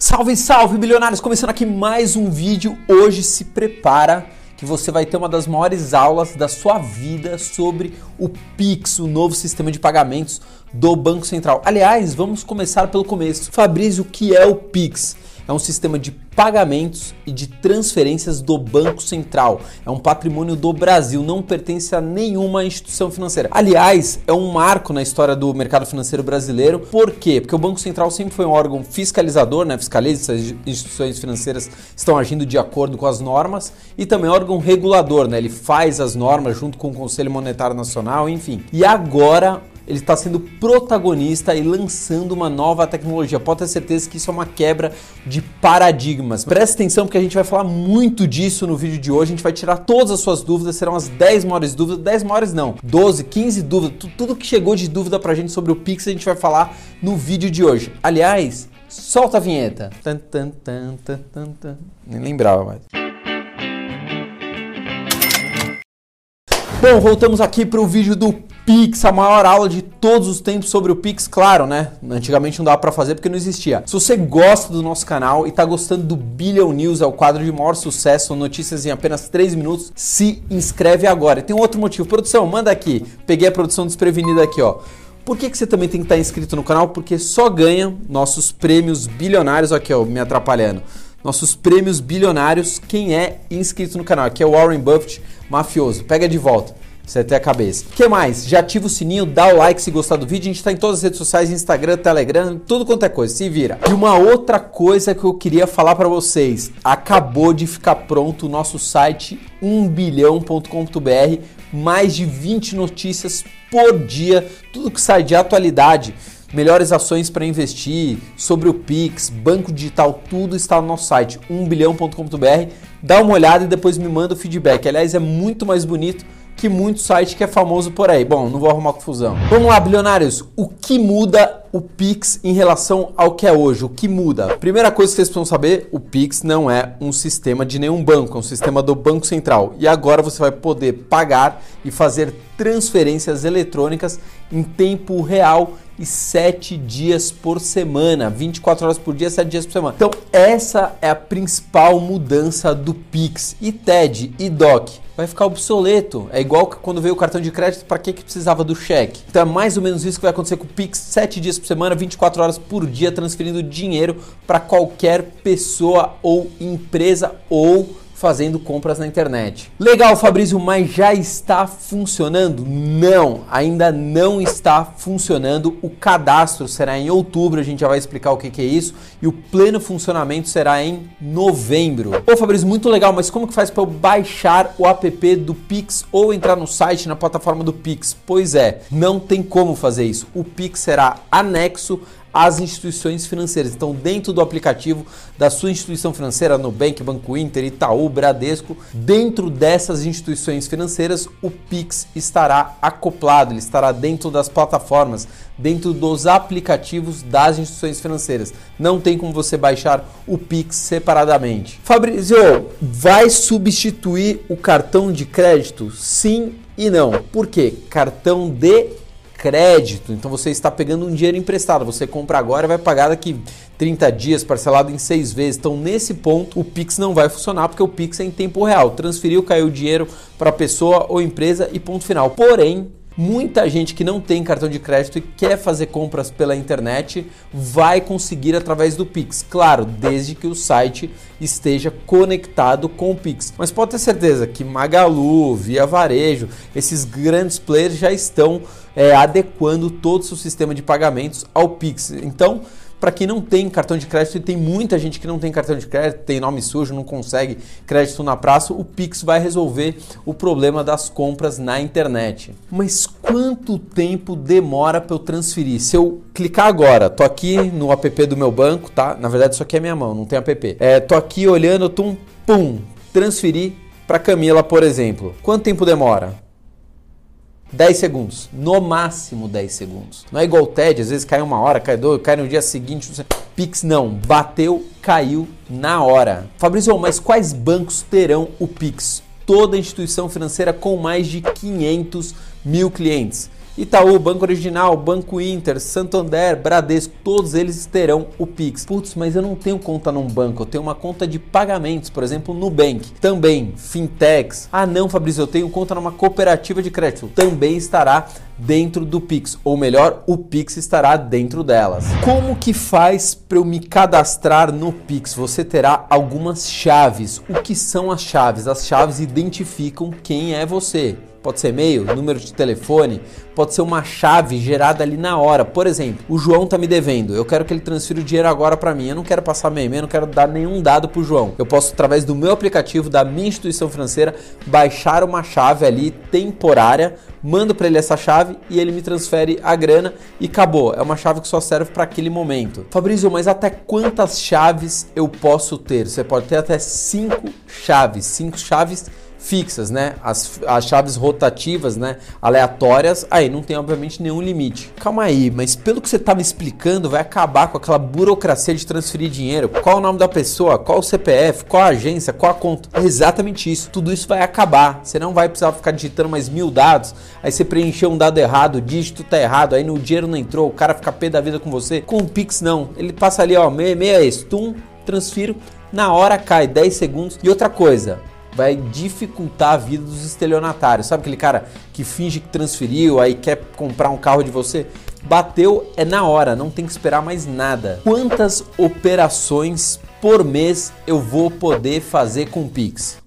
Salve, salve, bilionários! Começando aqui mais um vídeo. Hoje se prepara que você vai ter uma das maiores aulas da sua vida sobre o Pix, o novo sistema de pagamentos do Banco Central. Aliás, vamos começar pelo começo. Fabrício, o que é o Pix? É um sistema de pagamentos e de transferências do Banco Central. É um patrimônio do Brasil, não pertence a nenhuma instituição financeira. Aliás, é um marco na história do mercado financeiro brasileiro. Por quê? Porque o Banco Central sempre foi um órgão fiscalizador, né? Fiscaliza se as instituições financeiras estão agindo de acordo com as normas e também órgão regulador, né? Ele faz as normas junto com o Conselho Monetário Nacional, enfim. E agora ele está sendo protagonista e lançando uma nova tecnologia. Pode ter certeza que isso é uma quebra de paradigmas. Presta atenção porque a gente vai falar muito disso no vídeo de hoje. A gente vai tirar todas as suas dúvidas, serão as 10 maiores dúvidas, 10 maiores não, 12, 15 dúvidas, tudo que chegou de dúvida pra gente sobre o Pix a gente vai falar no vídeo de hoje. Aliás, solta a vinheta. Tan, tan, tan, Nem lembrava mais. Bom, voltamos aqui para o vídeo do Pix, a maior aula de todos os tempos sobre o Pix, claro, né? Antigamente não dava para fazer porque não existia. Se você gosta do nosso canal e está gostando do Billion News, é o quadro de maior sucesso, notícias em apenas 3 minutos, se inscreve agora. Tem um outro motivo, produção, manda aqui. Peguei a produção desprevenida aqui, ó. Por que, que você também tem que estar inscrito no canal? Porque só ganha nossos prêmios bilionários, aqui ó, me atrapalhando. Nossos prêmios bilionários, quem é inscrito no canal. Aqui é o Warren Buffett mafioso. Pega de volta. Você a cabeça. O que mais? Já ativa o sininho, dá o like se gostar do vídeo. A gente está em todas as redes sociais, Instagram, Telegram, tudo quanto é coisa. Se vira. E uma outra coisa que eu queria falar para vocês. Acabou de ficar pronto o nosso site 1bilhão.com.br. Mais de 20 notícias por dia. Tudo que sai de atualidade melhores ações para investir, sobre o Pix, banco digital, tudo está no nosso site 1bilhão.com.br. Dá uma olhada e depois me manda o feedback. Aliás, é muito mais bonito que muito site que é famoso por aí. Bom, não vou arrumar confusão. Vamos lá, bilionários. O que muda o Pix em relação ao que é hoje? O que muda? Primeira coisa que vocês precisam saber, o Pix não é um sistema de nenhum banco, é um sistema do Banco Central. E agora você vai poder pagar e fazer transferências eletrônicas em tempo real e 7 dias por semana, 24 horas por dia, 7 dias por semana. Então, essa é a principal mudança do Pix. E TED e DOC vai ficar obsoleto. É igual que quando veio o cartão de crédito, para que, que precisava do cheque? Então é mais ou menos isso que vai acontecer com o Pix, 7 dias por semana, 24 horas por dia, transferindo dinheiro para qualquer pessoa ou empresa ou fazendo compras na internet. Legal, Fabrício, mas já está funcionando? Não, ainda não está funcionando. O cadastro será em outubro, a gente já vai explicar o que, é isso, e o pleno funcionamento será em novembro. Ô Fabrício, muito legal, mas como que faz para eu baixar o app do Pix ou entrar no site, na plataforma do Pix? Pois é, não tem como fazer isso. O Pix será anexo às instituições financeiras. Então, dentro do aplicativo da sua instituição financeira, Nubank, Banco Inter, Itaú, Bradesco, dentro dessas instituições financeiras, o Pix estará acoplado, ele estará dentro das plataformas, dentro dos aplicativos das instituições financeiras. Não tem como você baixar o Pix separadamente. Fabrício, vai substituir o cartão de crédito? Sim e não. Por quê? Cartão de crédito. Então você está pegando um dinheiro emprestado. Você compra agora e vai pagar daqui 30 dias, parcelado em seis vezes. Então, nesse ponto, o Pix não vai funcionar porque o Pix é em tempo real. Transferiu, caiu o dinheiro para a pessoa ou empresa e ponto final. Porém, Muita gente que não tem cartão de crédito e quer fazer compras pela internet vai conseguir através do Pix. Claro, desde que o site esteja conectado com o Pix. Mas pode ter certeza que Magalu, Via Varejo, esses grandes players já estão é, adequando todo o seu sistema de pagamentos ao Pix. Então, para quem não tem cartão de crédito, e tem muita gente que não tem cartão de crédito, tem nome sujo, não consegue crédito na praça, o Pix vai resolver o problema das compras na internet. Mas quanto tempo demora para eu transferir? Se eu clicar agora, tô aqui no app do meu banco, tá? Na verdade, isso aqui é minha mão, não tem app. É, tô aqui olhando, tum, pum, transferir para Camila, por exemplo. Quanto tempo demora? 10 segundos, no máximo 10 segundos. Não é igual o TED, às vezes cai uma hora, cai dois, cai no dia seguinte. Pix não, bateu, caiu na hora. Fabrício, mas quais bancos terão o Pix? Toda instituição financeira com mais de 500 mil clientes. Itaú, Banco Original, Banco Inter, Santander, Bradesco, todos eles terão o Pix. Putz, mas eu não tenho conta num banco, eu tenho uma conta de pagamentos, por exemplo, Nubank. Também, fintechs. Ah, não, Fabrício, eu tenho conta numa cooperativa de crédito. Também estará dentro do Pix, ou melhor, o Pix estará dentro delas. Como que faz para eu me cadastrar no Pix? Você terá algumas chaves. O que são as chaves? As chaves identificam quem é você pode ser e-mail, número de telefone, pode ser uma chave gerada ali na hora. Por exemplo, o João tá me devendo, eu quero que ele transfira o dinheiro agora para mim. Eu não quero passar meu e-mail, não quero dar nenhum dado pro João. Eu posso através do meu aplicativo da minha instituição financeira baixar uma chave ali temporária, mando para ele essa chave e ele me transfere a grana e acabou. É uma chave que só serve para aquele momento. Fabrício, mas até quantas chaves eu posso ter? Você pode ter até cinco chaves, cinco chaves fixas, né? As, as chaves rotativas, né? Aleatórias, aí não tem obviamente nenhum limite. Calma aí, mas pelo que você tá me explicando, vai acabar com aquela burocracia de transferir dinheiro. Qual o nome da pessoa? Qual o CPF? Qual a agência? Qual a conta? É exatamente isso. Tudo isso vai acabar. Você não vai precisar ficar digitando mais mil dados. Aí você preencheu um dado errado, o dígito tá errado, aí no dinheiro não entrou, o cara fica pé da vida com você. Com o Pix não. Ele passa ali, ó, meia, meia esse, tum, transfiro, na hora cai 10 segundos. E outra coisa, vai dificultar a vida dos estelionatários. Sabe aquele cara que finge que transferiu, aí quer comprar um carro de você? Bateu é na hora, não tem que esperar mais nada. Quantas operações por mês eu vou poder fazer com Pix?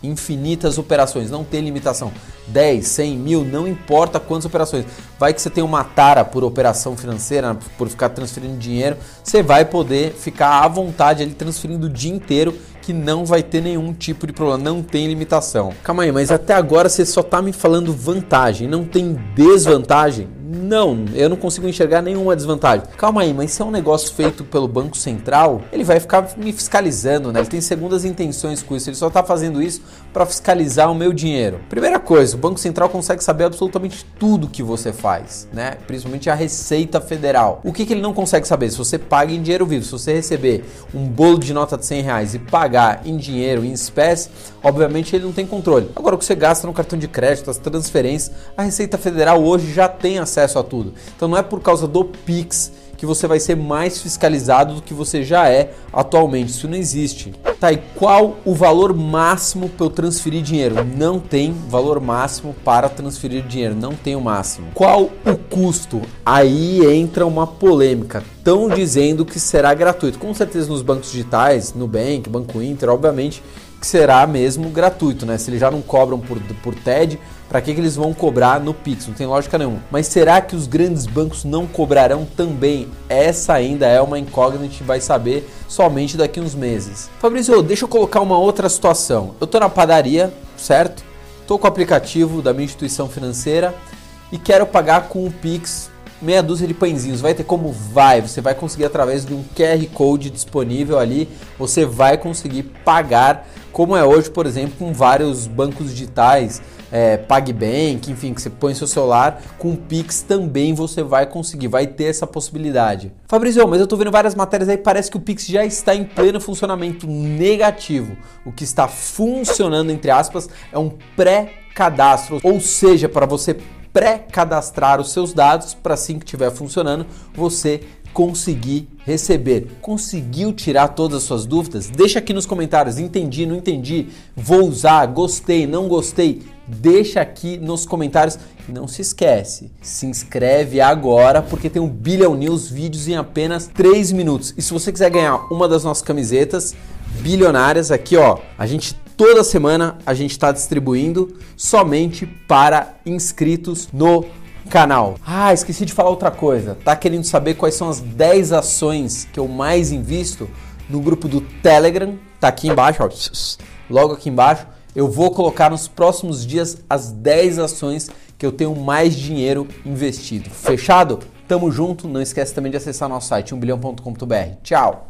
infinitas operações, não tem limitação. 10, 100 mil, não importa quantas operações. Vai que você tem uma tara por operação financeira, por ficar transferindo dinheiro, você vai poder ficar à vontade ali transferindo o dia inteiro que não vai ter nenhum tipo de problema, não tem limitação. Calma aí, mas até agora você só tá me falando vantagem, não tem desvantagem? Não, eu não consigo enxergar nenhuma desvantagem. Calma aí, mas se é um negócio feito pelo Banco Central, ele vai ficar me fiscalizando, né? Ele tem segundas intenções com isso, ele só está fazendo isso para fiscalizar o meu dinheiro. Primeira coisa, o Banco Central consegue saber absolutamente tudo que você faz, né? Principalmente a Receita Federal. O que, que ele não consegue saber? Se você paga em dinheiro vivo, se você receber um bolo de nota de 100 reais e pagar em dinheiro, em espécie, obviamente ele não tem controle. Agora, o que você gasta no cartão de crédito, as transferências, a Receita Federal hoje já tem acesso acesso a tudo. Então não é por causa do Pix que você vai ser mais fiscalizado do que você já é atualmente. Isso não existe. Tá, e qual o valor máximo para eu transferir dinheiro? Não tem valor máximo para transferir dinheiro, não tem o máximo. Qual o custo? Aí entra uma polêmica. Estão dizendo que será gratuito. Com certeza nos bancos digitais, Nubank, Banco Inter, obviamente que será mesmo gratuito, né? Se eles já não cobram por, por TED, para que, que eles vão cobrar no Pix? Não tem lógica nenhuma. Mas será que os grandes bancos não cobrarão também? Essa ainda é uma incógnita, a gente vai saber somente daqui uns meses. Fabrício, deixa eu colocar uma outra situação. Eu estou na padaria, certo? Estou com o aplicativo da minha instituição financeira e quero pagar com o Pix meia dúzia de pãezinhos. Vai ter como? Vai. Você vai conseguir através de um QR Code disponível ali, você vai conseguir pagar, como é hoje, por exemplo, com vários bancos digitais, é, PagBank, enfim, que você põe seu celular, com Pix também você vai conseguir, vai ter essa possibilidade. Fabrício, mas eu tô vendo várias matérias aí, parece que o Pix já está em pleno funcionamento negativo. O que está funcionando, entre aspas, é um pré-cadastro, ou seja, para você pré-cadastrar os seus dados para assim que estiver funcionando, você conseguir receber. Conseguiu tirar todas as suas dúvidas? Deixa aqui nos comentários, entendi, não entendi, vou usar, gostei, não gostei. Deixa aqui nos comentários. Não se esquece, se inscreve agora porque tem um Billion News vídeos em apenas 3 minutos. E se você quiser ganhar uma das nossas camisetas bilionárias aqui, ó, a gente toda semana a gente está distribuindo somente para inscritos no canal. Ah, esqueci de falar outra coisa. Tá querendo saber quais são as 10 ações que eu mais invisto no grupo do Telegram? Tá aqui embaixo, ó, logo aqui embaixo. Eu vou colocar nos próximos dias as 10 ações que eu tenho mais dinheiro investido. Fechado? Tamo junto. Não esquece também de acessar nosso site 1bilhão.com.br. Tchau.